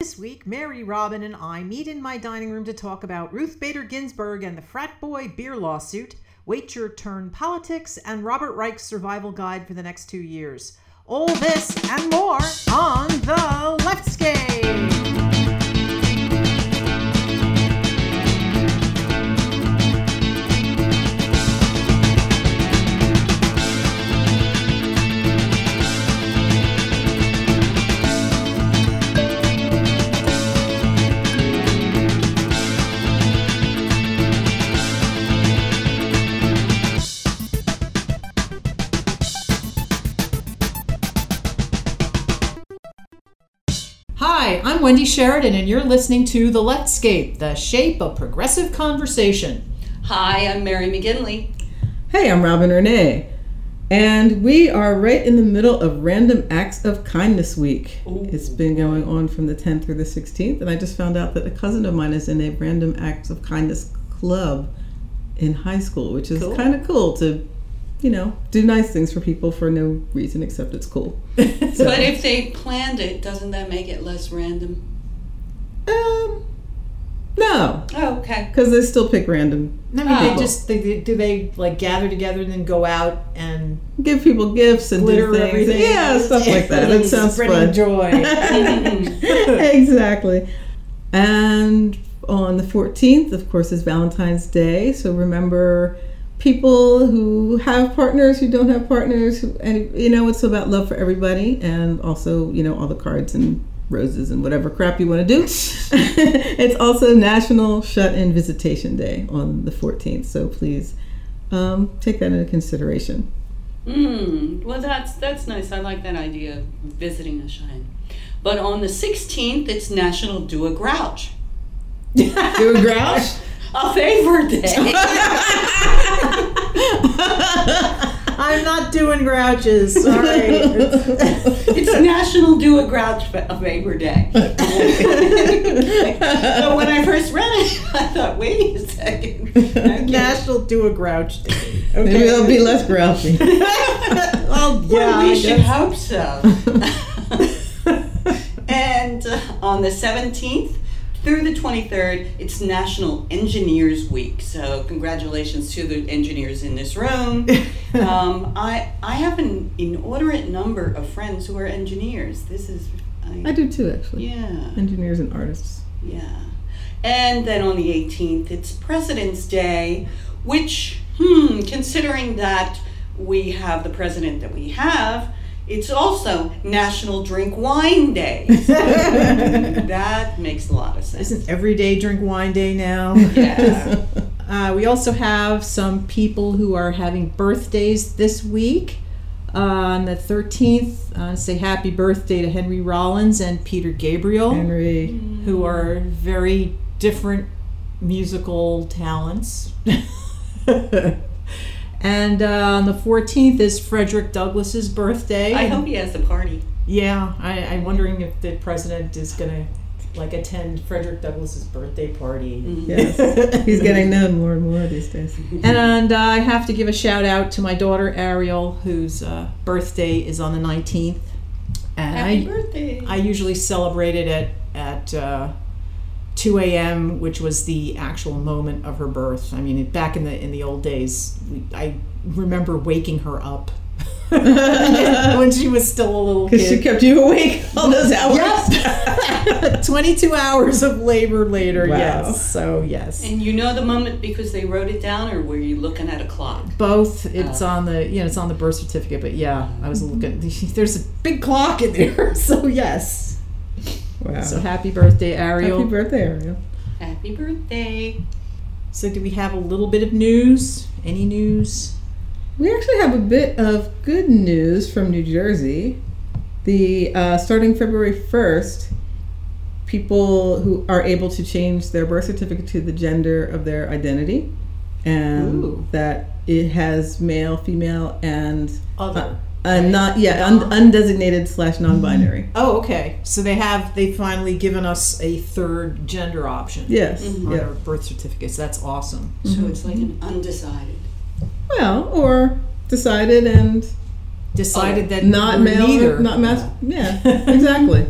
This week, Mary, Robin, and I meet in my dining room to talk about Ruth Bader Ginsburg and the frat boy beer lawsuit, Wait Your Turn politics, and Robert Reich's survival guide for the next two years. All this and more on the Leftscape. Hi, I'm Wendy Sheridan, and you're listening to The Leftscape, the shape of progressive conversation. Hi, I'm Mary McGinley. Hey, I'm Robin Renee. And we are right in the middle of Random Acts of Kindness Week. Ooh. It's been going on from the 10th through the 16th, and I just found out that a cousin of mine is in a Random Acts of Kindness club in high school, which is Cool. kind of cool to, you know, do nice things for people for no reason except it's cool. So, But if they planned it, doesn't that make it less random? um, no, Oh, okay. because they still pick random. I mean, they Oh. just they, they- do they like gather together and then go out and Give people gifts and glitter do things. everything, Yeah, stuff like that. It sounds fun. joy. exactly. And on the 14th, of course, is Valentine's Day. So remember people who have partners, who don't have partners, who, and you know, it's about love for everybody, and also, you know, all the cards and roses and whatever crap you want to do. it's also National Shut In Visitation Day on the 14th. So please um, take that into consideration. Mm, well, that's that's nice. I like that idea of visiting a shrine. But on the 16th, it's National Do a Grouch. Do a grouch? A favor day. I'm not doing grouches. Sorry. it's National Do a Grouch a Favor Day. so when I first read it, I thought, wait a second. Okay. National Do a Grouch Day. Maybe they'll be less grouchy. Well, yeah. well, we I should guess. hope so. and uh, on the 17th through the 23rd, it's National Engineers Week. So congratulations to the engineers in this room. um, I I have an inordinate number of friends who are engineers. This is I, I do too, actually. yeah Engineers and artists. yeah. And then on the 18th, it's President's Day, which, hmm, considering that we have the president that we have, it's also National Drink Wine Day. So that makes a lot of sense. Isn't every day drink wine day now? Yeah. Uh, we also have some people who are having birthdays this week. Uh, on the 13th, uh, say happy birthday to Henry Rollins and Peter Gabriel, Henry. who are very different musical talents. And uh, on the 14th is Frederick Douglass's birthday. I hope he has a party. Yeah, I, I'm wondering if the president is going to like attend Frederick Douglass's birthday party. Yes. He's getting known more and more these days. And uh, I have to give a shout out to my daughter Ariel, whose uh, birthday is on the 19th. And Happy I, birthday. I usually celebrate it at, at uh, 2 a.m., which was the actual moment of her birth. I mean, back in the in the old days, we, I remember waking her up when she was still a little Because she kept you awake all those hours. Yep. 22 hours of labor later, Wow. yes. So, yes. and you know the moment because they wrote it down, or were you looking at a clock? both it's Oh. on the you know it's on the birth certificate but yeah i was looking there's a big clock in there so yes Wow. so happy birthday ariel Happy birthday, Ariel. Happy birthday. so do we have a little bit of news any news We actually have a bit of good news from New Jersey. The uh, starting February first, people who are able to change their birth certificate to the gender of their identity, and Ooh. that it has male, female, and other uh, not yeah un- undesignated slash non-binary. oh okay so they have they finally given us a third gender option Yes. on Yeah. our birth certificates that's awesome So it's like an undecided. Well, or decided and decided Oh, that not we're male, neither or not mas. Yeah, exactly.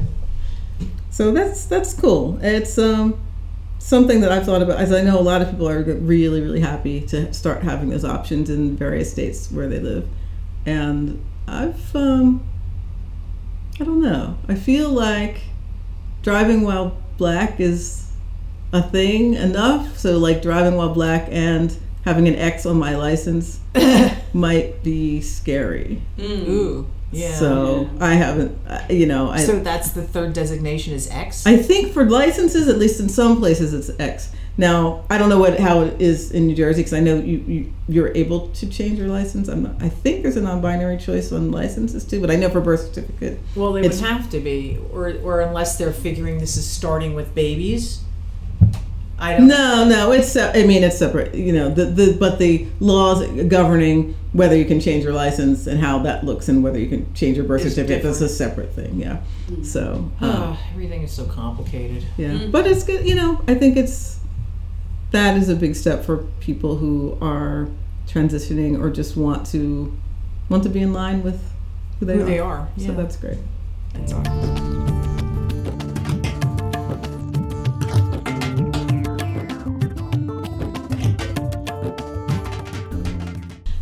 So that's that's cool. It's um, something that I've thought about, as I know a lot of people are really really happy to start having those options in various states where they live, and I've um, I don't know. I feel like driving while black is a thing enough. So like driving while black and having an X on my license might be scary. Ooh. Yeah. So I haven't, uh, you know, I. So that's the third designation is X. I think for licenses, at least in some places, it's X. Now I don't know what how it is in New Jersey because I know you, you you're able to change your license. I'm not, I think there's a non-binary choice on licenses too, but I know for birth certificate. well, they would have to be, or or unless they're figuring this is starting with babies. I don't. No, no, it's I mean it's separate. You know, the the but the laws governing whether you can change your license and how that looks and whether you can change your birth Is certificate that's a separate thing. Yeah. So. um, Ah, everything is so complicated. Yeah, but it's good. You know, I think it's that is a big step for people who are transitioning or just want to want to be in line with who they Who are. they are. So yeah. that's great. That's all.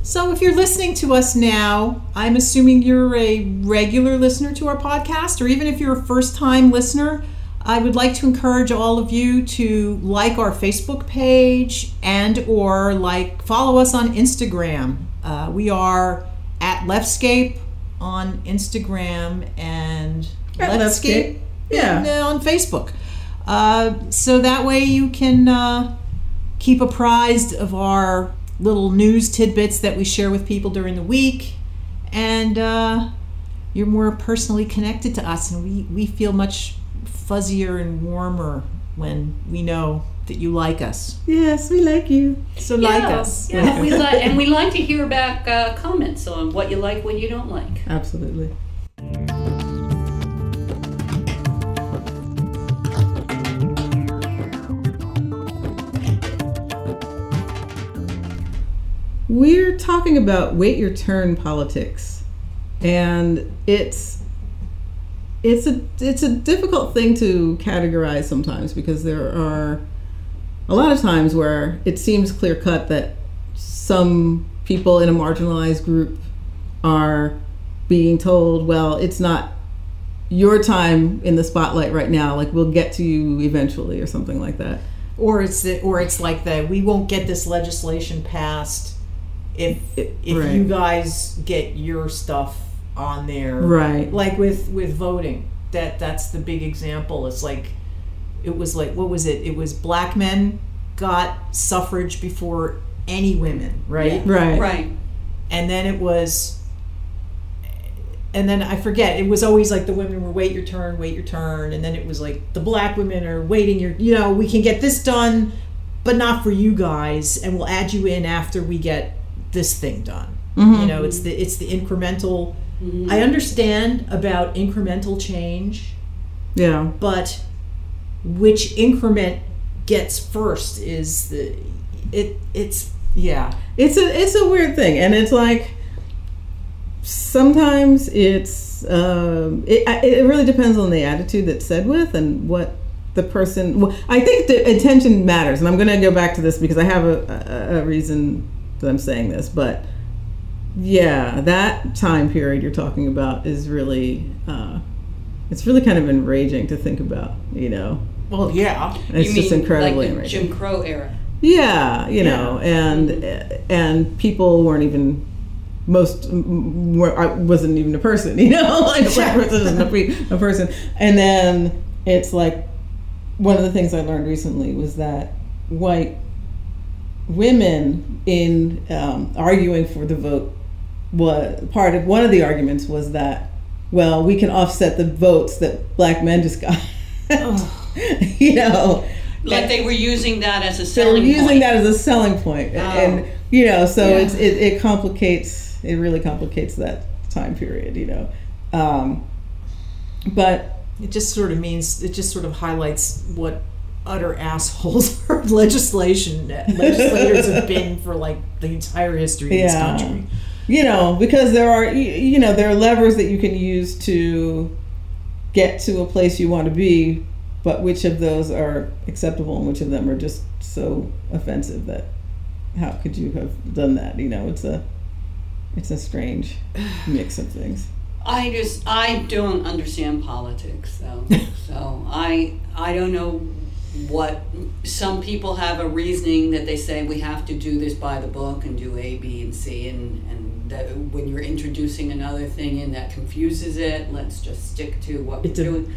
So, if you're listening to us now, I'm assuming you're a regular listener to our podcast, or even if you're a first time listener, I would like to encourage all of you to like our Facebook page and or like follow us on Instagram. Uh, we are at Leftscape on Instagram and At Leftscape, yeah. and, uh, on Facebook. Uh, so that way you can uh, keep apprised of our little news tidbits that we share with people during the week, and uh, you're more personally connected to us, and we, we feel much fuzzier and warmer when we know that you like us. Yes, we like you. So like yeah, us. Yeah, we like, and we like to hear back uh, comments on what you like, what you don't like. Absolutely. We're talking about wait your turn politics, and it's it's a it's a difficult thing to categorize sometimes because there are a lot of times where it seems clear cut that some people in a marginalized group are being told, well, it's not your time in the spotlight right now. Like we'll get to you eventually, or something like that. Or it's the, or it's like that we won't get this legislation passed if if Right. you guys get your stuff on there. Right. Like with with voting. That that's the big example. It's like it was like what was it? It was black men got suffrage before any women, right? Right. Right. and then it was and then i forget it was always like the women were wait your turn wait your turn and then it was like the black women are waiting your you know we can get this done but not for you guys and we'll add you in after we get this thing done mm-hmm. you know it's the it's the incremental i understand about incremental change Yeah. but which increment gets first is the it it's yeah It's a it's a weird thing, and it's like sometimes it's um, it it really depends on the attitude that's said with and what the person. Well, I think the intention matters, and I'm going to go back to this because I have a, a, a reason that I'm saying this, but yeah, that time period you're talking about is really. Uh, it's really kind of enraging to think about, you know. well yeah It's you just mean incredibly like. Jim Crow era. Yeah, you know, and and people weren't even most were, I wasn't even a person, you know, like a black person isn't a, a person. And then it's like one of the things I learned recently was that white women in um, arguing for the vote was part of one of the arguments was that well we can offset the votes that black men just got, you know. Like they were using that as a So we're selling using point. that as a selling point, and you know, so it's it, it complicates. It really complicates that time period, you know. Um, but It just sort of means it just sort of highlights what utter assholes our legislation legislators have been for like the entire history of Yeah. this country. You know, because there are you, know there are levers that you can use to get to a place you want to be but which of those are acceptable and which of them are just so offensive that how could you have done that? You know, it's a it's a strange mix of things. I just I don't understand politics though. so I I don't know what some people have a reasoning that they say we have to do this by the book and do A, B, and C and, and that when you're introducing another thing in that confuses it, let's just stick to what we're It's a- doing.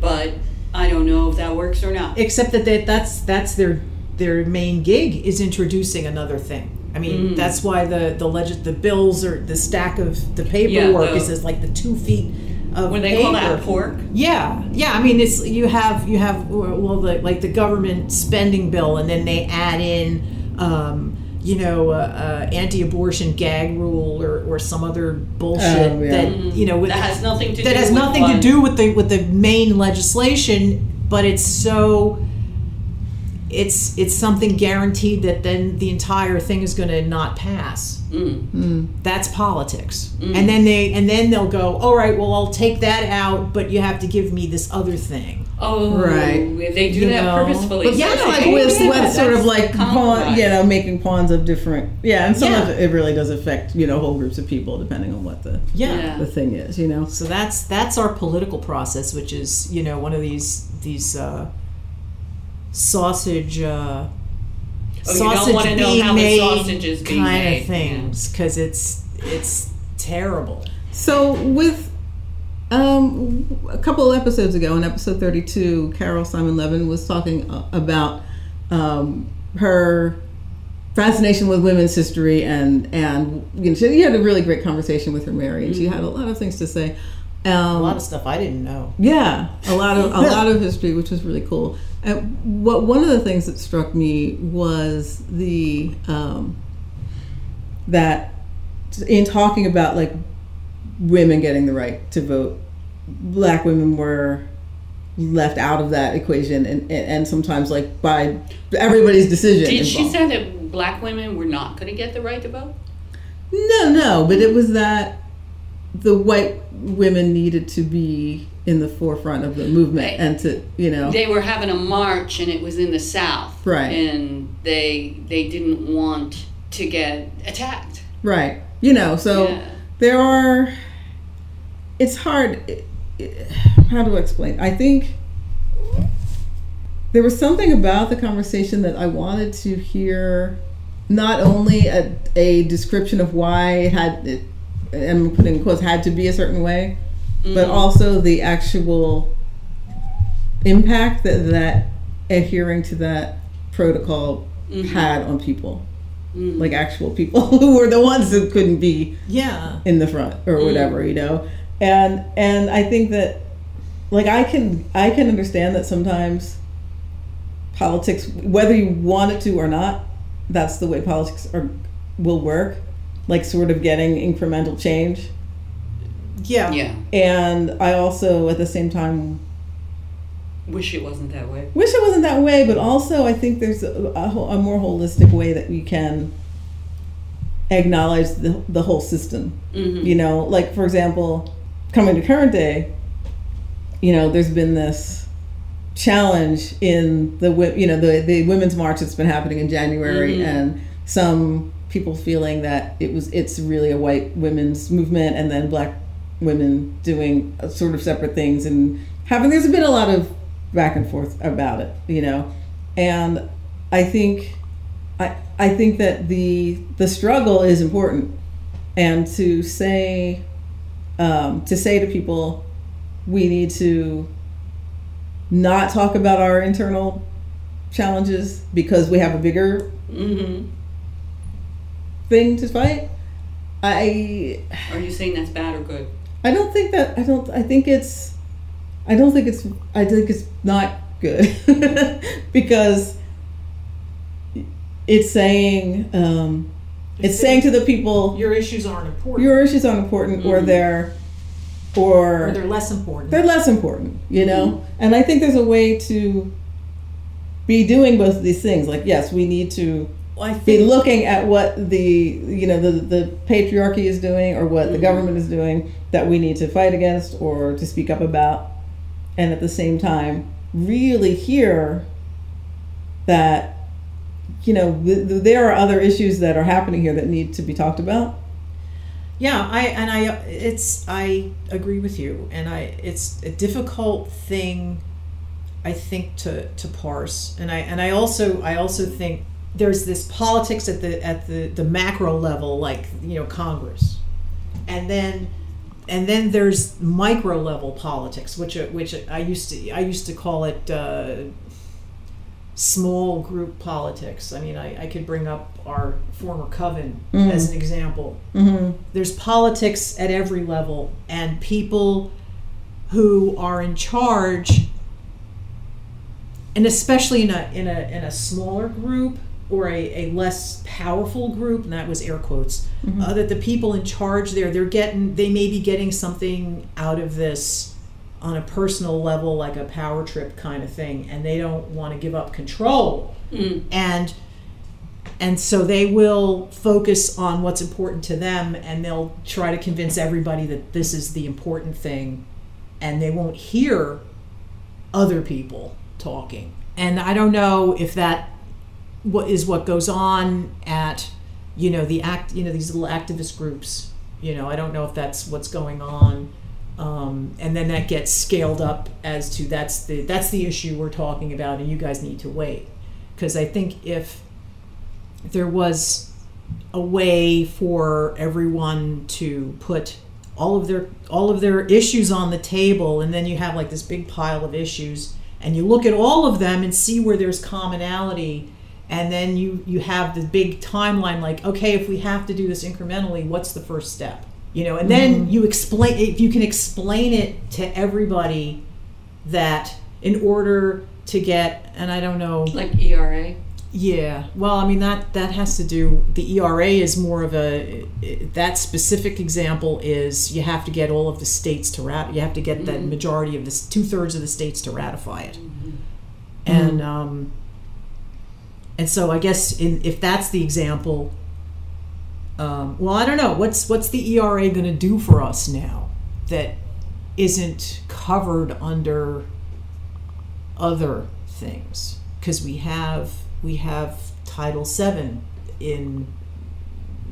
But I don't know if that works or not. except that they, that's that's their their main gig is introducing another thing. I mean, Mm. that's why the the legend the bills or the stack of the paperwork the- is is like the two feet of When they paper. call that pork. Yeah, yeah. I mean, it's you have you have well, the, like the government spending bill, and then they add in, um, you know, uh, uh, anti-abortion gag rule or, or some other bullshit Oh, yeah. that you know with, That has nothing to that do has with nothing what- to do with the with the main legislation, but it's so. It's it's something guaranteed that then the entire thing is going to not pass. Mm. That's politics, and then they and then they'll go, all right, well I'll take that out, but you have to give me this other thing. Oh, Right. They do You that know, purposefully. but yeah, they- like Yeah, with, yeah, with sort of like pawn, you know, making pawns of different, yeah, and some of it, it really does affect you know whole groups of people depending on what the Yeah. the thing is, you know. So that's that's our political process, which is you know one of these these uh, sausage uh, Oh, you don't wanna know being how the made sausage is being kind made, of things because it's it's terrible. So with um, a couple of episodes ago, in episode thirty-two, Carol Simon Levin was talking uh, about um, her fascination with women's history, and and you know she had a really great conversation with her Mary, and she had a lot of things to say. Um, A lot of stuff I didn't know. yeah, a lot of a lot of history, which was really cool. And what one of the things that struck me was the um, that in talking about like women getting the right to vote, black women were left out of that equation, and and, and sometimes like by everybody's decision. Did she say that black women were not going to get the right to vote? No, no, but it was that the white women needed to be in the forefront of the movement Right. and to you know They were having a march, and it was in the South, Right. And they they didn't want to get attacked. right you know so Yeah. there are it's hard it- it- how do i explain? I think there was something about the conversation that i wanted to hear not only a, a description of why it had it and putting in quotes had to be a certain way but mm-hmm. also the actual impact that that adhering to that protocol mm-hmm. had on people. Mm. Like actual people who were the ones who couldn't be Yeah, in the front or mm. whatever you know and and i think that like i can i can understand that sometimes politics whether you want it to or not that's the way politics are will work like sort of getting incremental change yeah, Yeah, and i also at the same time wish it wasn't that way. wish it wasn't that way but also i think there's a, a, a more holistic way that we can acknowledge the, the whole system Mhm. you know like for example coming to current day you know there's been this challenge in the you know the, the women's march that's been happening in january Mhm. and some people feeling that it was it's really a white women's movement and then black women doing uh, sort of separate things and having there's been a lot of back and forth about it you know and i think i i think that the the struggle is important and to say um, to say to people we need to not talk about our internal challenges because we have a bigger Mm-hmm. thing to fight i Are you saying that's bad or good? i don't think that i don't i think it's i don't think it's i think it's not good because it's saying um, it's saying to the people Your issues aren't important, your issues aren't important or Mhm. they're or or they're less important. they're less important you know? And i think there's a way to be doing both of these things. Like yes we need to I be looking at what the you know the the patriarchy is doing or what the government is doing that we need to fight against or to speak up about and at the same time really hear that you know th- th- there are other issues that are happening here that need to be talked about Yeah, I and I it's I agree with you, and I it's a difficult thing, I think to to parse, and I and I also I also think there's this politics at the at the the macro level, like you know Congress, and then and then there's micro level politics, which which I used to I used to call it. Uh, small group politics. I mean, I, I could bring up our former coven Mhm. as an example mm-hmm. there's politics at every level and people who are in charge and especially in a in a in a smaller group or a, a less powerful group and that was air quotes uh, that the people in charge there they're getting they may be getting something out of this on a personal level like a power trip kind of thing and they don't want to give up control. Mm. and and so they will focus on what's important to them and they'll try to convince everybody that this is the important thing and they won't hear other people talking. And i don't know if that what is what goes on at you know the act you know these little activist groups you know i don't know if that's what's going on um, and then that gets scaled up as to that's the that's the issue we're talking about and you guys need to wait. Because i think if there was a way for everyone to put all of their all of their issues on the table and then you have like this big pile of issues and you look at all of them and see where there's commonality and then you you have the big timeline like okay if we have to do this incrementally what's the first step you know and then mm-hmm. you explain if you can explain it to everybody that in order to get and i don't know Like ERA. yeah. Well, I mean that that has to do. The ERA is more of a that specific example is you have to get all of the states to rat. You have to get the mm-hmm. majority of this two thirds of the states to ratify it, mm-hmm. and um, and so I guess in, if that's the example, um, well, I don't know. What's what's the ERA going to do for us now that isn't covered under other things? Because we have we have Title VII in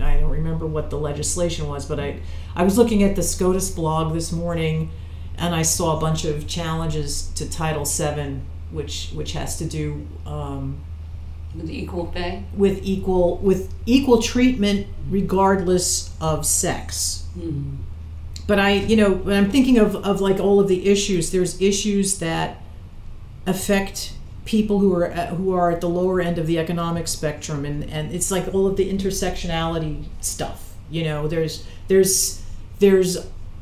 I don't remember what the legislation was, but I I was looking at the SCOTUS blog this morning, and I saw a bunch of challenges to Title VII, which which has to do um, With equal pay. with equal with equal treatment regardless of sex Mm. but I, you know, when I'm thinking of, of like all of the issues, there's issues that affect people who are at, who are at the lower end of the economic spectrum, and and it's like all of the intersectionality stuff. You know, there's there's there's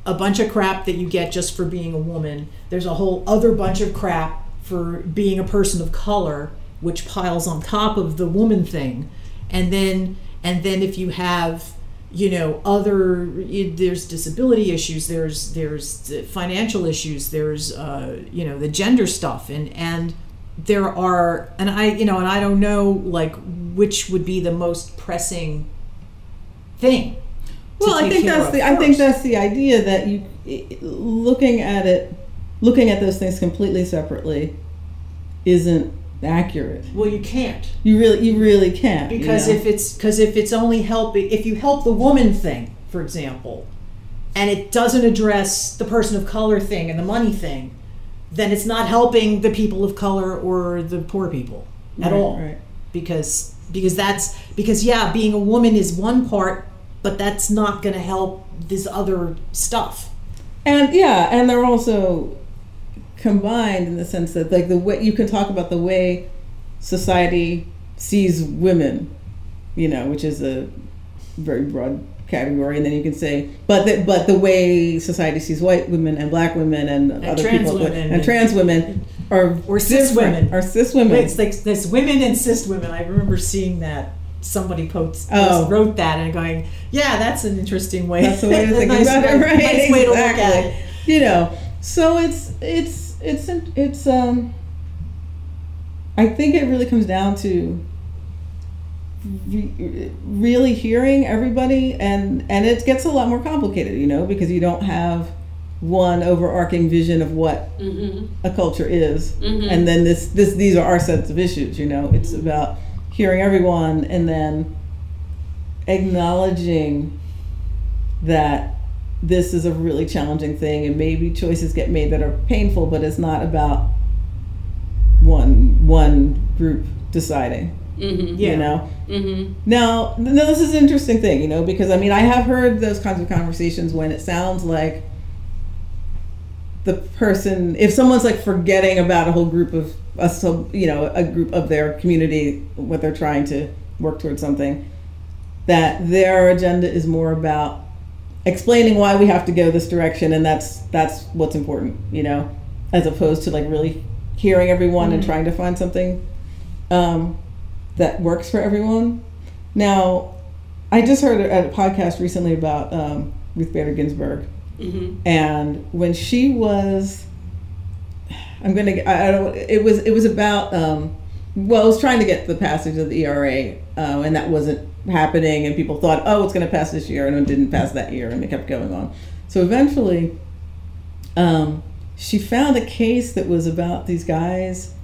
a bunch of crap that you get just for being a woman. There's a whole other bunch of crap for being a person of color, which piles on top of the woman thing, and then and then if you have you know other there's disability issues there's there's financial issues there's uh, you know the gender stuff. And and there are and i you know and i don't know like which would be the most pressing thing Well, I think that's the I think that's the idea that you looking at it, looking at those things completely separately, isn't accurate. well you can't You really you really can't you because know? if it's because if it's only helping if you help the woman thing for example and it doesn't address the person of color thing and the money thing then it's not helping the people of color or the poor people at Right, all right. because because that's because yeah being a woman is one part but that's not going to help this other stuff And yeah, and they're also combined in the sense that like the way you can talk about the way society sees women, you know, which is a very broad category, and then you can say, but the, but the way society sees white women and black women and, other trans people women and, and- trans women are Or cis women. are cis women. it's like there's women and cis women i remember seeing that somebody post, Oh. wrote that and going yeah that's an interesting way That's the way to think nice about it, right? nice way to look at it You know, so it's it's it's it's um. I think it really comes down to re- really hearing everybody, and and it gets a lot more complicated, you know, because you don't have one overarching vision of what Mm-hmm. a culture is Mhm. and then this this these are our sets of issues you know it's about hearing everyone and then acknowledging that this is a really challenging thing and maybe choices get made that are painful but it's not about one one group deciding Mm-hmm. Yeah. you know Mm-hmm. now, no, this is an interesting thing, you know, because I mean, I have heard those kinds of conversations when it sounds like the person, if someone's like forgetting about a whole group of us, so you know, a group of their community, what they're trying to work towards something, that their agenda is more about explaining why we have to go this direction, and that's that's what's important, you know, as opposed to like really hearing everyone and trying to find something. Um, that works for everyone. Now, I just heard a, a podcast recently about um, Ruth Bader Ginsburg, Mm-hmm. and when she was, I'm gonna, I, I don't, it was, it was about, um, well, it was trying to get the passage of the ERA, uh, and that wasn't happening, and people thought, oh, it's gonna pass this year, and it didn't pass that year, and it kept going on. So eventually, um, she found a case that was about these guys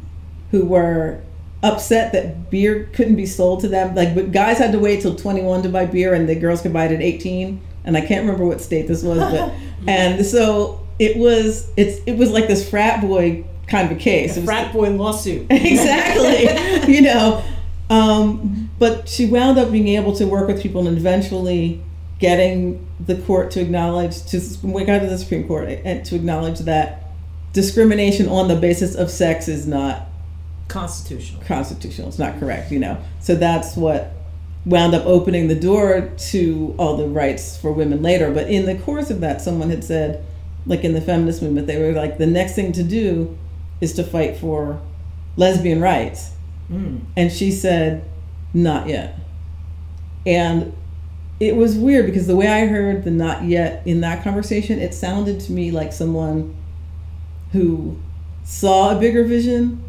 who were upset that beer couldn't be sold to them. Like, but guys had to wait till 21 to buy beer, and the girls could buy it at 18. And I can't remember what state this was, but and so it was. It's it was like this frat boy kind of a case. Was- Frat boy lawsuit. exactly. you know, um, but she wound up being able to work with people and eventually getting the court to acknowledge to we got to the Supreme Court and to acknowledge that discrimination on the basis of sex is not Constitutional. constitutional. It's not correct, you know. So that's what wound up opening the door to all the rights for women later. But in the course of that, someone had said, like in the feminist movement, they were like, the next thing to do is to fight for lesbian rights. Mm. And she said, not yet. And it was weird because the way I heard the not yet in that conversation, it sounded to me like someone who saw a bigger vision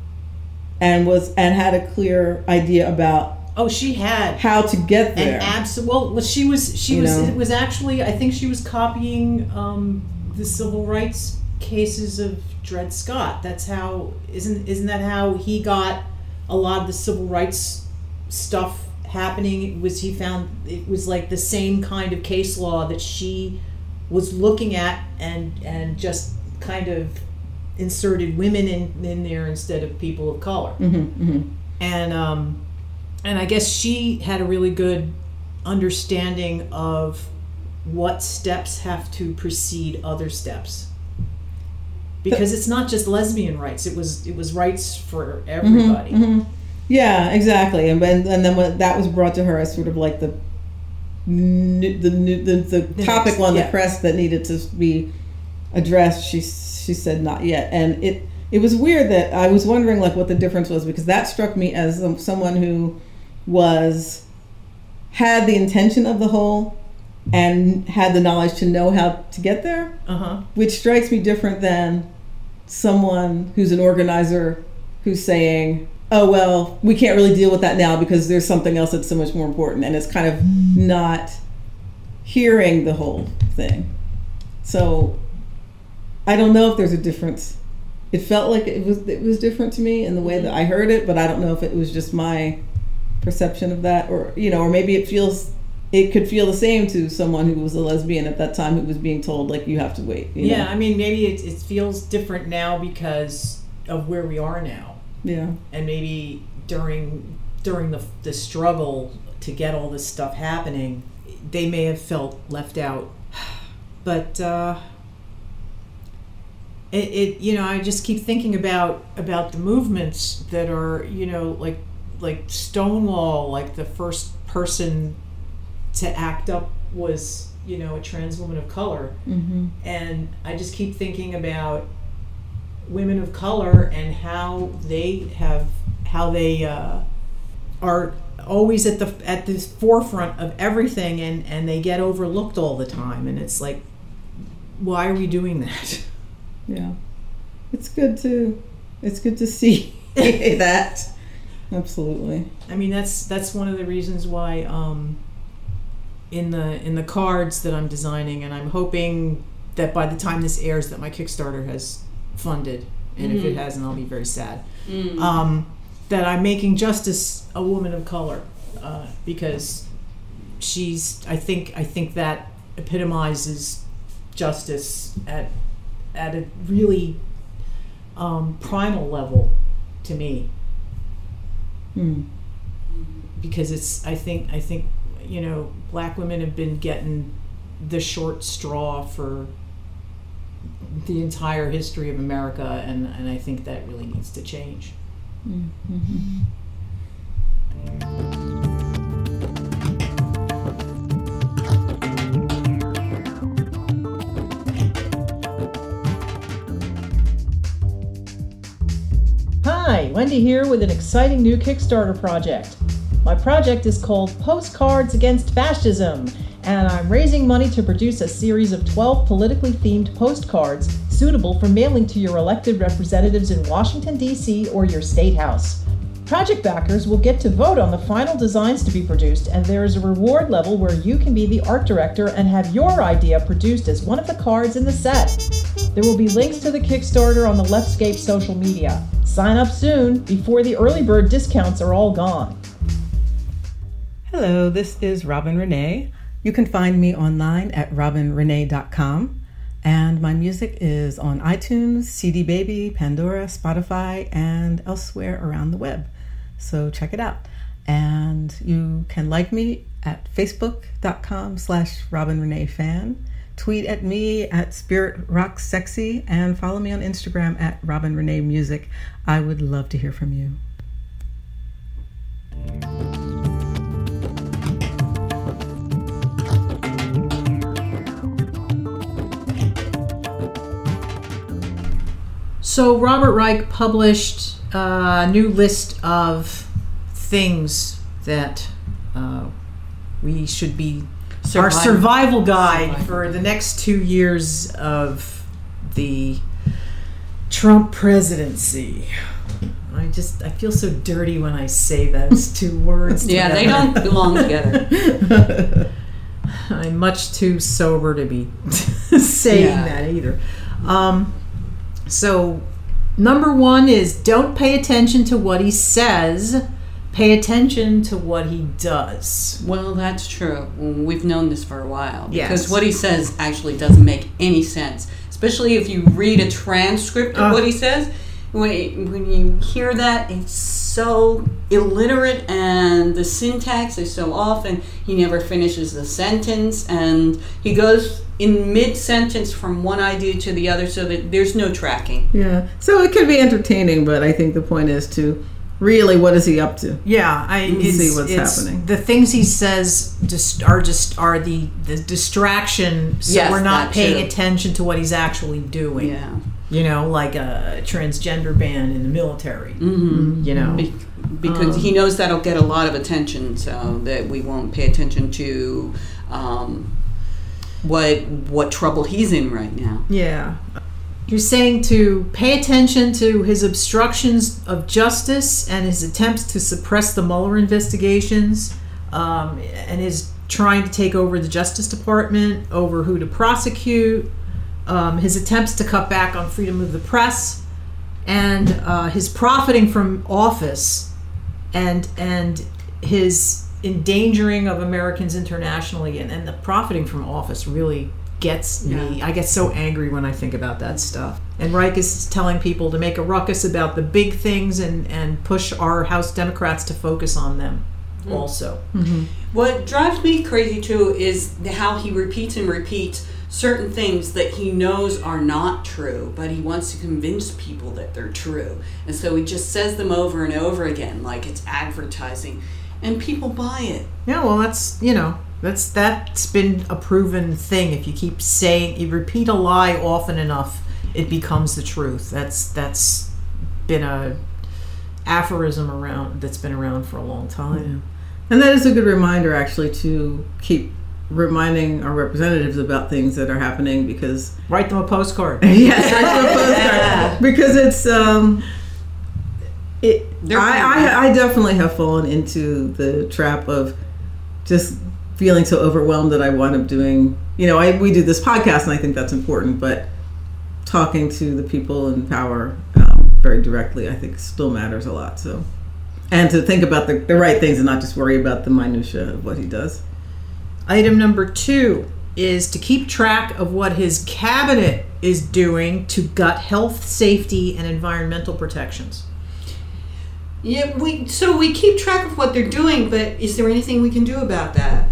and was and had a clear idea about Oh, she had how to get there. And absolutely, well, she was she You was know? it was actually I think she was copying um, the civil rights cases of Dred Scott. That's how isn't isn't that how he got a lot of the civil rights stuff happening? It was he found it was like the same kind of case law that she was looking at and and just kind of inserted women in in there instead of people of color hmm hmm and um, and I guess she had a really good understanding of what steps have to precede other steps because it's not just lesbian rights it was it was rights for everybody Mhm. Yeah, exactly. And then and then when that was brought to her as sort of like the the the, the, The topic on the yeah. press that needed to be addressed. She she said not yet, and it it was weird that I was wondering like what the difference was because that struck me as someone who was had the intention of the whole and had the knowledge to know how to get there uh-huh which strikes me different than someone who's an organizer who's saying, "Oh well, we can't really deal with that now because there's something else that's so much more important," and it's kind of not hearing the whole thing. So I don't know if there's a difference. It felt like it was it was different to me in the way that I heard it, but I don't know if it was just my perception of that or you know, or maybe it feels it could feel the same to someone who was a lesbian at that time who was being told like you have to wait. You yeah know? i mean maybe it, it feels different now because of where we are now Yeah. and maybe during during the, the struggle to get all this stuff happening they may have felt left out but uh, it, it you know i just keep thinking about about the movements that are you know like like stonewall like the first person to act up was you know a trans woman of color Mm-hmm. and I just keep thinking about women of color and how they have how they uh, are always at the at the forefront of everything and and they get overlooked all the time and it's like why are we doing that Yeah. It's good to it's good to see that. Absolutely. I mean that's that's one of the reasons why um, in the in the cards that I'm designing and I'm hoping that by the time this airs, that my Kickstarter has funded, and if it hasn't, I'll be very sad. Um, that I'm making Justice a woman of color uh, because she's. I think. I think that epitomizes justice at at a really um, primal level to me Hmm. because it's I think I think you know black women have been getting the short straw for the entire history of America and, and I think that really needs to change. Hi, Wendy here with an exciting new Kickstarter project. My project is called Postcards Against Fascism, and I'm raising money to produce a series of 12 politically themed postcards suitable for mailing to your elected representatives in Washington, D.C. or your state house. Project backers will get to vote on the final designs to be produced, and there is a reward level where you can be the art director and have your idea produced as one of the cards in the set. There will be links to the Kickstarter on the Leftscape social media. Sign up soon before the early bird discounts are all gone. Hello, this is Robin Renee. You can find me online at robinrenee.com. And my music is on iTunes, CD Baby, Pandora, Spotify, and elsewhere around the web. So check it out. And you can like me at facebook.com slash Robin Renee fan. Tweet at me at Spirit Rock Sexy and follow me on Instagram at Robin Renee Music. I would love to hear from you. So Robert Reich published a new list of things that uh, we should be our Survival. survival guide Survival. for the next two years of the Trump presidency. I just I feel so dirty when I say those two words. Yeah, they don't belong together. I'm much too sober to be saying Yeah. that either. Um, so, number one is don't pay attention to what he says, pay attention to what he does. Well, that's true. We've known this for a while. Yes. Because what he says actually doesn't make any sense. Especially if you read a transcript of Uh. what he says. When, when you hear that, it's so illiterate and the syntax is so off and he never finishes the sentence and he goes in mid sentence from one idea to the other so that there's no tracking. Yeah. So it could be entertaining, but I think the point is to really what is he up to? Yeah, I it's, see what's it's- happening. The things he says just are just are the the distraction, so Yes, we're not paying too. attention to what he's actually doing. Yeah. You know, like a transgender ban in the military. Mm-hmm. You know, Be- because he knows that'll get a lot of attention, so that we won't pay attention to um, what what trouble he's in right now. Yeah. You're saying to pay attention to his obstructions of justice and his attempts to suppress the Mueller investigations um, and his trying to take over the Justice Department, over who to prosecute, um, his attempts to cut back on freedom of the press, and uh, his profiting from office and and his endangering of Americans internationally and, and the profiting from office really gets me. I get so angry when I think about that stuff. And Reich is telling people to make a ruckus about the big things and, and push our House Democrats to focus on them mm. also. Mm-hmm. What drives me crazy too is how he repeats and repeats certain things that he knows are not true, but he wants to convince people that they're true. And so he just says them over and over again like it's advertising. And people buy it. Yeah, well, that's you know that's that's been a proven thing. If you keep saying you repeat a lie often enough, it becomes the truth. That's that's been a aphorism around that's been around for a long time. And that is a good reminder, actually, to keep reminding our representatives about things that are happening because Write them a postcard. yes, right to a postcard. because it's um, it. I, I I definitely have fallen into the trap of just feeling so overwhelmed that I wound up doing, you know, I we do this podcast and I think that's important, but talking to the people in power um, very directly, I think still matters a lot. So, and to think about the, the right things and not just worry about the minutia of what he does. Item number two is to keep track of what his cabinet is doing to gut health, safety, and environmental protections. Yeah, we so we keep track of what they're doing, but is there anything we can do about that?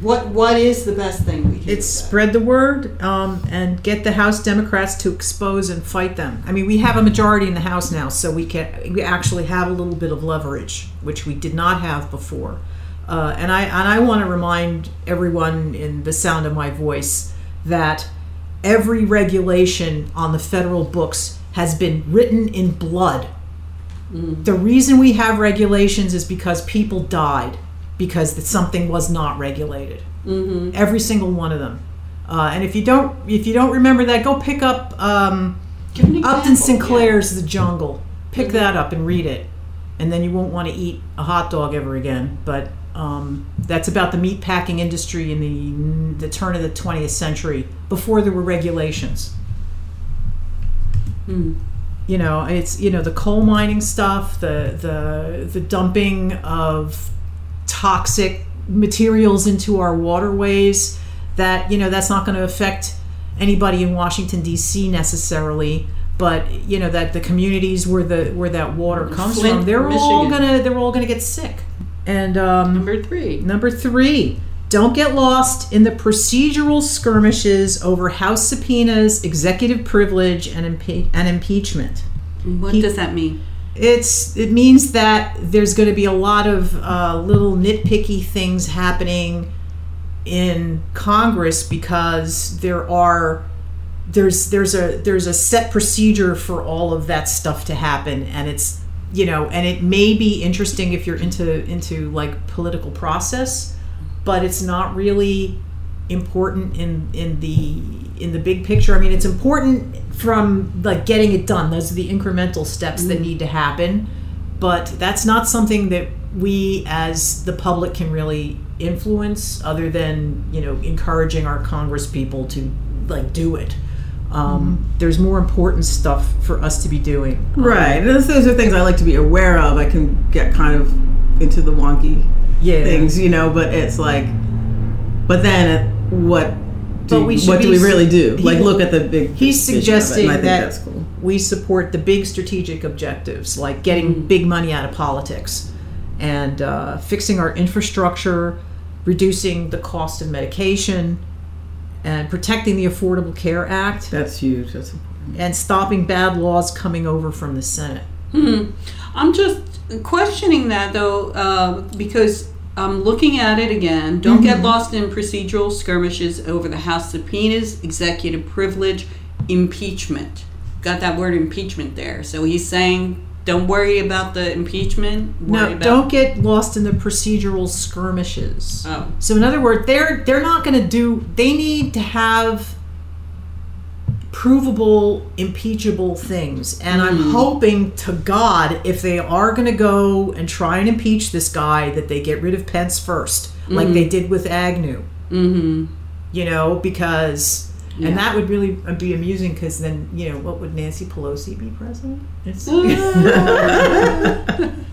What what is the best thing we can It's spread the word um, and get the House Democrats to expose and fight them. I mean, we have a majority in the House now, so we can we actually have a little bit of leverage, which we did not have before. Uh, and I and I want to remind everyone in the sound of my voice that every regulation on the federal books has been written in blood. The reason we have regulations is because people died because something was not regulated. Mm-hmm. Every single one of them. Uh, and if you don't, if you don't remember that, go pick up um, Upton Sinclair's The Jungle. Pick that up and read it, and then you won't want to eat a hot dog ever again. But um, that's about the meat packing industry in the the turn of the 20th century, before there were regulations. You know, it's you know the coal mining stuff, the the the dumping of toxic materials into our waterways. That you know that's not going to affect anybody in Washington D.C. necessarily, but you know that the communities where the where that water comes Flint, from, they're all gonna they're all gonna get sick. And um, Number three. Number three, don't get lost in the procedural skirmishes over House subpoenas, executive privilege, and, impe- and impeachment. What He- does that mean? It's it means that there's going to be a lot of uh, little nitpicky things happening in Congress because there are there's there's a there's a set procedure for all of that stuff to happen and it's you know and it may be interesting if you're into into like political process but it's not really important in in the in the big picture. I mean it's important from like getting it done. Those are the incremental steps that mm-hmm. need to happen. But that's not something that we as the public can really influence other than you know encouraging our congress people to like do it. Um, mm-hmm. there's more important stuff for us to be doing. Right. And those, those are things I like to be aware of. I can get kind of into the wonky yeah things, you know, but it's like, but then it, what do, But we should what do we really do? he- like, look at the big He's vision of it, suggesting I think that that's cool. we support the big strategic objectives, like getting big money out of politics and uh, fixing our infrastructure, reducing the cost of medication, and protecting the Affordable Care Act, That's huge. That's important. and stopping bad laws coming over from the Senate. Hmm. I'm just questioning that though, uh, because I'm looking at it again. Don't get lost in procedural skirmishes over the House subpoenas, executive privilege, impeachment. Got that word impeachment there. So he's saying, don't worry about the impeachment. No, about don't get lost in the procedural skirmishes. Oh. So in other words, they're they're not going to do. They need to have provable, impeachable things, and I'm mm-hmm. hoping to God if they are going to go and try and impeach this guy, that they get rid of Pence first, like they mm-hmm. did with Agnew. Mm-hmm. You know, because. Yeah. And that would really uh, be amusing because then, you know, what would Nancy Pelosi be president? Ah.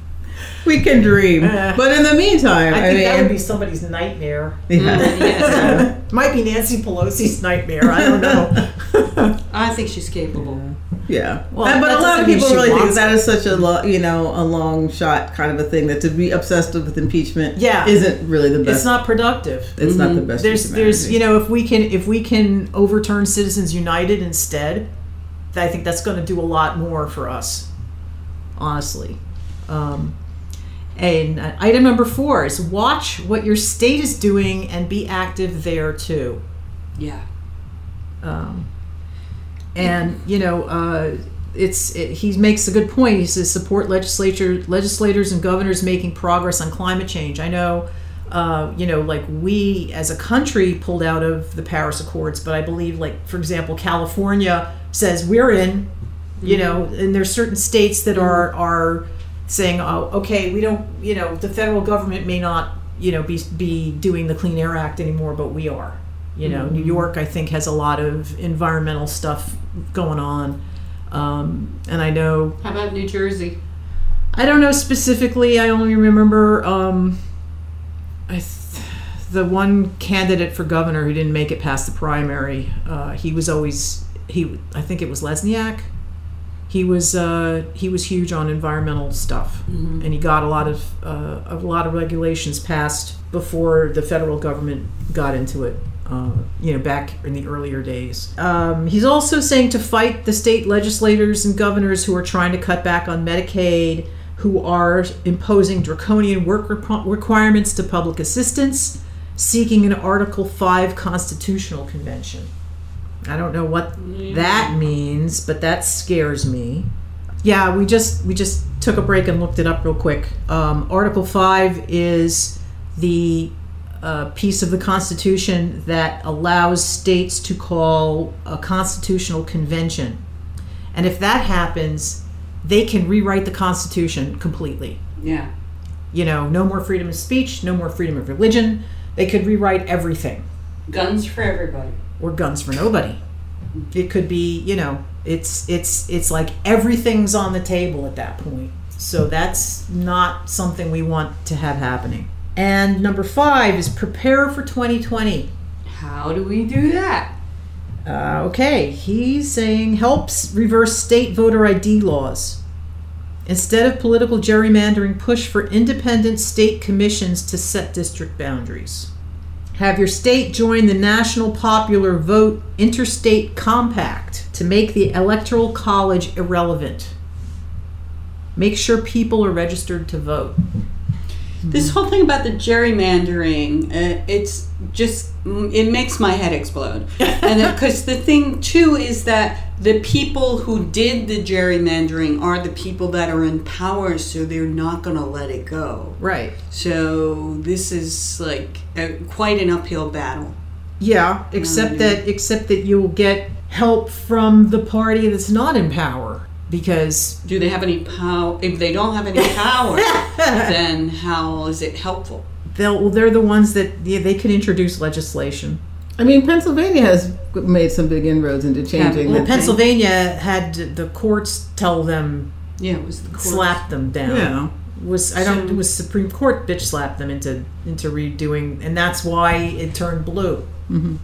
It's, We can dream, Uh, but in the meantime, I I, think mean, that would be somebody's nightmare. yeah. Yes. Might be Nancy Pelosi's nightmare. I don't know. I think she's capable. Yeah, Well, And- but a lot of people really think wants that is such a lo- you know a long shot kind of a thing that to be obsessed with impeachment Yeah. isn't really the best. it's not productive. It's not the best. There's, there's, you know, if we can, if we can overturn Citizens United instead, I think that's going to do a lot more for us. Honestly. Um, and uh, item number four is watch what your state is doing and be active there too. Yeah. Um, and you know, uh, it's it, he makes a good point. He says support legislature legislators and governors making progress on climate change. I know, uh, you know, like we as a country pulled out of the Paris Accords, but I believe, like for example, California says we're in. You know, and there's certain states that are are saying, oh, okay, we don't, you know, the federal government may not you know, be be doing the Clean Air Act anymore, but we are. You know, New York, I think, has a lot of environmental stuff going on, um, and I know How about New Jersey? I don't know specifically. I only remember um, I th- the one candidate for governor who didn't make it past the primary. Uh, he was always he. I think it was Lesniak. He was uh, he was huge on environmental stuff, and he got a lot of uh, a lot of regulations passed before the federal government got into it. Uh, you know, back in the earlier days. Um, he's also saying to fight the state legislators and governors who are trying to cut back on Medicaid, who are imposing draconian work requ- requirements to public assistance, seeking an Article 5 constitutional convention. I don't know what that means, but that scares me. Yeah, we just we just took a break and looked it up real quick. Um, Article 5 is the uh, piece of the Constitution that allows states to call a constitutional convention. And if that happens, they can rewrite the Constitution completely. Yeah. You know, no more freedom of speech, no more freedom of religion. They could rewrite everything, Guns for everybody. Or guns for nobody. It could be, you know, it's it's it's like everything's on the table at that point. So that's not something we want to have happening. And number five is prepare for 2020. How do we do that? Uh, okay, he's saying helps reverse state voter ID laws. Instead of political gerrymandering, push for independent state commissions to set district boundaries. Have your state join the National Popular Vote Interstate Compact to make the Electoral College irrelevant. Make sure people are registered to vote. This whole thing about the gerrymandering, uh, it's just, mm, it makes my head explode. and because the thing, too, is that the people who did the gerrymandering are the people that are in power, so they're not going to let it go. Right. So this is like a, quite an uphill battle. Yeah, except that except that you'll get help from the party that's not in power because Do they have any power? If they don't have any power, then how is it helpful? they'll well, they're the ones that yeah, they can introduce legislation. I mean, Pennsylvania has made some big inroads into changing Well, the Pennsylvania had the courts tell them Yeah, it was the court. slap them down. Yeah. Was I don't So- it was Supreme Court bitch slapped them into into redoing and that's why it turned blue. Mm-hmm.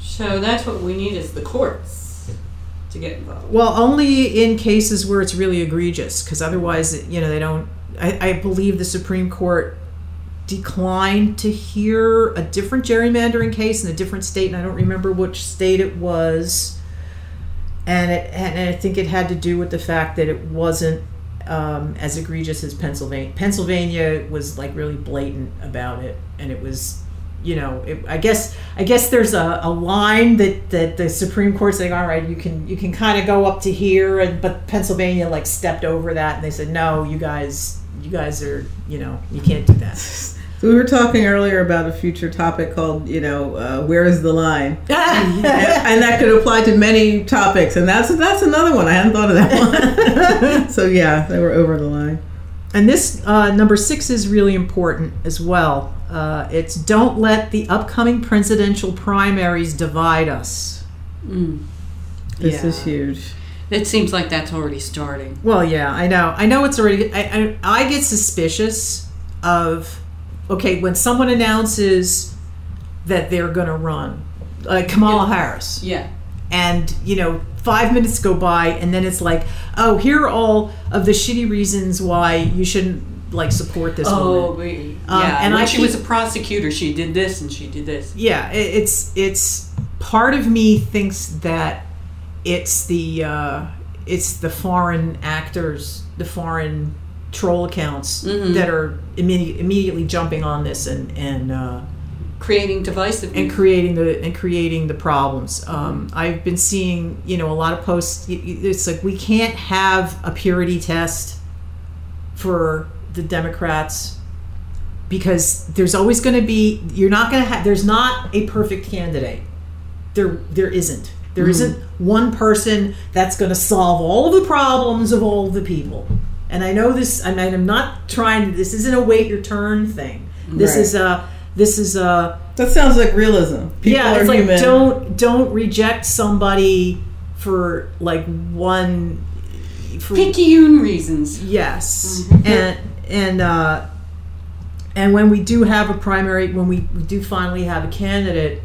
So that's what we need is the courts to get involved. Well, only in cases where it's really egregious, because otherwise, you know, they don't. I, I believe the Supreme Court declined to hear a different gerrymandering case in a different state, and I don't remember which state it was. And it, and I think it had to do with the fact that it wasn't um, as egregious as Pennsylvania. Pennsylvania was like really blatant about it, and it was you know, it, I guess I guess there's a, a line that, that the Supreme Court's saying, all right, you can you can kind of go up to here, and but Pennsylvania like stepped over that, and they said, no, you guys you guys are you know you can't do that. So we were talking earlier about a future topic called, you know, uh, where is the line? and, and that could apply to many topics, and that's that's another one. I hadn't thought of that one. so yeah, they were over the line. And this uh, number six is really important as well. Uh, it's don't let the upcoming presidential primaries divide us. This Yeah. is huge. It seems like that's already starting. Well, yeah, I know. I know it's already. I, I, I get suspicious of, okay, when someone announces that they're going to run, like Kamala Harris, Yeah. and you know, five minutes go by, and then it's like, oh, here are all of the shitty reasons why you shouldn't like support this Oh, woman. Um, yeah. and when I she keep- was a prosecutor, she did this and she did this. yeah it, it's it's part of me thinks that it's the uh, it's the foreign actors the foreign troll accounts Mhm. that are immedi- immediately jumping on this and and uh, Creating divisiveness. and creating the and creating the problems. Um, I've been seeing you know a lot of posts. It's like we can't have a purity test for the Democrats because there's always going to be you're not going to have there's not a perfect candidate. There there isn't. There not one person that's going to solve all of the problems of all of the people. And I know this. I mean, I'm not trying. This isn't a wait your turn thing. This Right. is a this is a That sounds like realism. People yeah. are It's like human. don't don't reject somebody for like one for Picayune reasons. Yes, Mm-hmm. and and uh, and when we do have a primary, when we, we do finally have a candidate,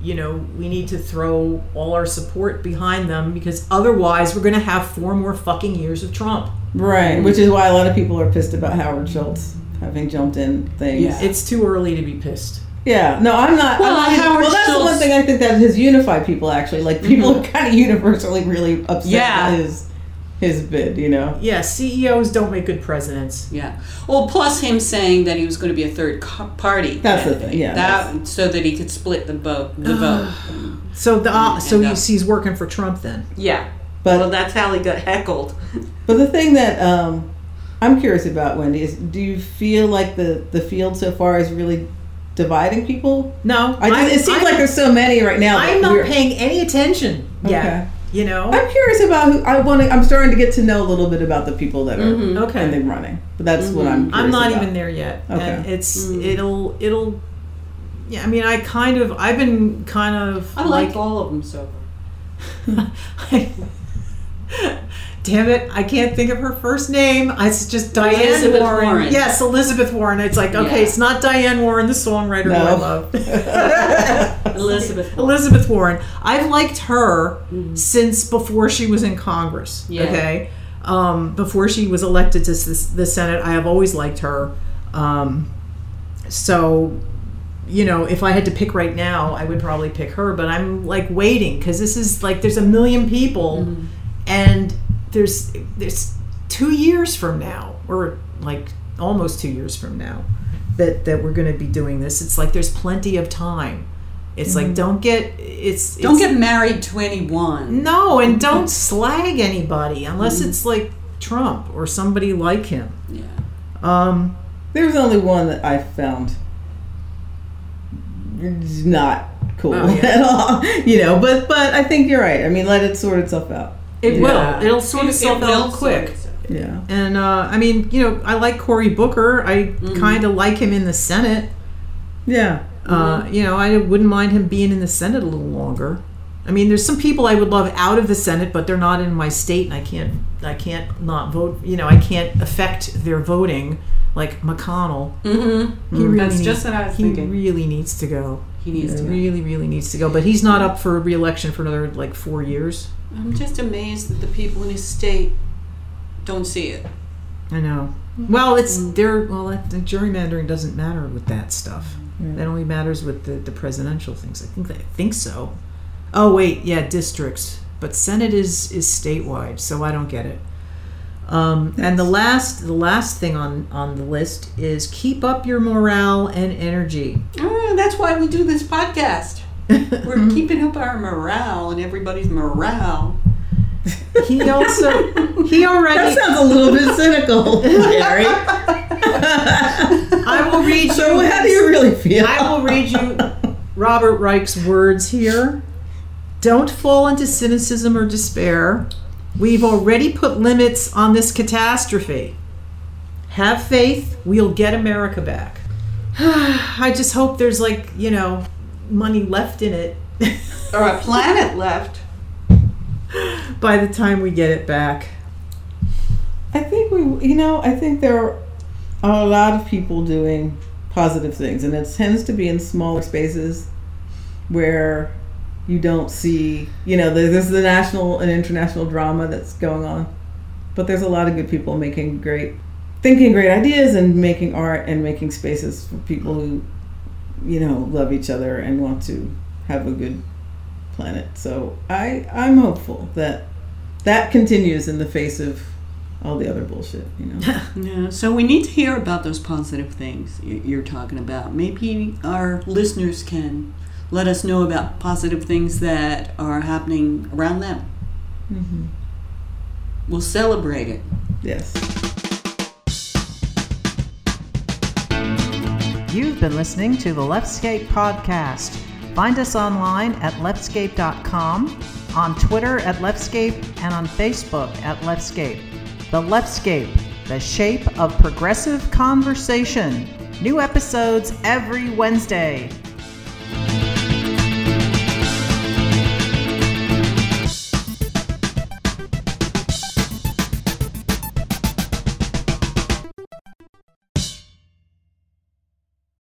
you know, we need to throw all our support behind them because otherwise we're going to have four more fucking years of Trump. Right, which is why a lot of people are pissed about Howard Schultz having jumped in things. Yeah. It's too early to be pissed. Yeah, no, I'm not. Well, I'm not well, that's the one thing I think that has unified people. Actually, like people are kind of universally really upset Yeah. his his bid. You know, Yeah, CEOs don't make good presidents. Yeah. Well, plus him saying that he was going to be a third co- party. That's the thing, yeah, That so that he could split the vote. The vote. So the uh, so And, uh, he's, he's working for Trump then. Yeah. But- well, that's how he got heckled. but the thing that um, I'm curious about, Wendy, is do you feel like the the field so far is really dividing people? No, I just, it seems I'm- like there's so many right now. I'm not we're- paying any attention yet. Okay. You know. I'm curious about who I want to. I'm starting to get to know a little bit about the people that are Mm-hmm. Okay. in the running. But that's what I'm. I'm not about. even there yet. Okay. And it's it'll it'll yeah, I mean I kind of I've been kind of I like like all of them so far. Damn it, I can't think of her first name. It's just Diane Elizabeth Warren. Warren. Yes, Elizabeth Warren. It's like, okay, Yeah. it's not Diane Warren, the songwriter who I love. Elizabeth. Elizabeth Warren. I've liked her since before she was in Congress. Yeah. Okay. Um, before she was elected to the Senate, I have always liked her. Um, so, you know, if I had to pick right now, I would probably pick her. But I'm like waiting because this is like there's a million people, and there's there's two years from now, or like almost two years from now, that that we're going to be doing this. It's like there's plenty of time. It's like don't get it's Don't it's- get married to anyone. no, and don't slag anybody unless it's like Trump or somebody like him. Yeah. Um, There's only one that I found not cool Oh, yeah. at all. You know, but but I think you're right. I mean, let it sort itself out. It Yeah. will. It'll sort It- itself it will out sort quick. Yeah. And uh, I mean, you know, I like Cory Booker. I kind of like him in the Senate. Yeah. Uh, you know, I wouldn't mind him being in the Senate a little longer. I mean, there's some people I would love out of the Senate, but they're not in my state, and I can't, I can't not vote. You know, I can't affect their voting, like McConnell. Mm-hmm. He really That's needs, just what I was he thinking. really needs to go. He needs to. go. really, really needs to go. But he's not up for re-election for another like four years. I'm just amazed that the people in his state don't see it. I know. Well, it's there. Well, that, the gerrymandering doesn't matter with that stuff. That only matters with the, the presidential things. I think I think so. Oh wait, yeah, districts. But Senate is is statewide, so I don't get it. Um, and the last the last thing on on the list is keep up your morale and energy. Ah, that's why we do this podcast. We're keeping up our morale and everybody's morale. He also he That already. sounds a little bit cynical, Gary. I will read you. so how do you really feel? I will read you Robert Reich's words here. Don't fall into cynicism or despair. We've already put limits on this catastrophe. Have faith, we'll get America back. I just hope there's like, you know, money left in it Or a planet left. by the time we get it back. I think we, you know, I think there are a lot of people doing positive things, and it tends to be in smaller spaces where you don't see, you know, there's the national and international drama that's going on, but there's a lot of good people making great, thinking great ideas and making art and making spaces for people who, you know, love each other and want to have a good planet. So I, I'm hopeful that that continues in the face of all the other bullshit, you know. Yeah, so we need to hear about those positive things you're talking about. Maybe our listeners can let us know about positive things that are happening around them. Mm-hmm. We'll celebrate it. yes. You've been listening to the Leftscape podcast. Find us online at leftscape.com, on Twitter at Leftscape, and on Facebook at Leftscape. The Leftscape, the shape of progressive conversation. New episodes every Wednesday.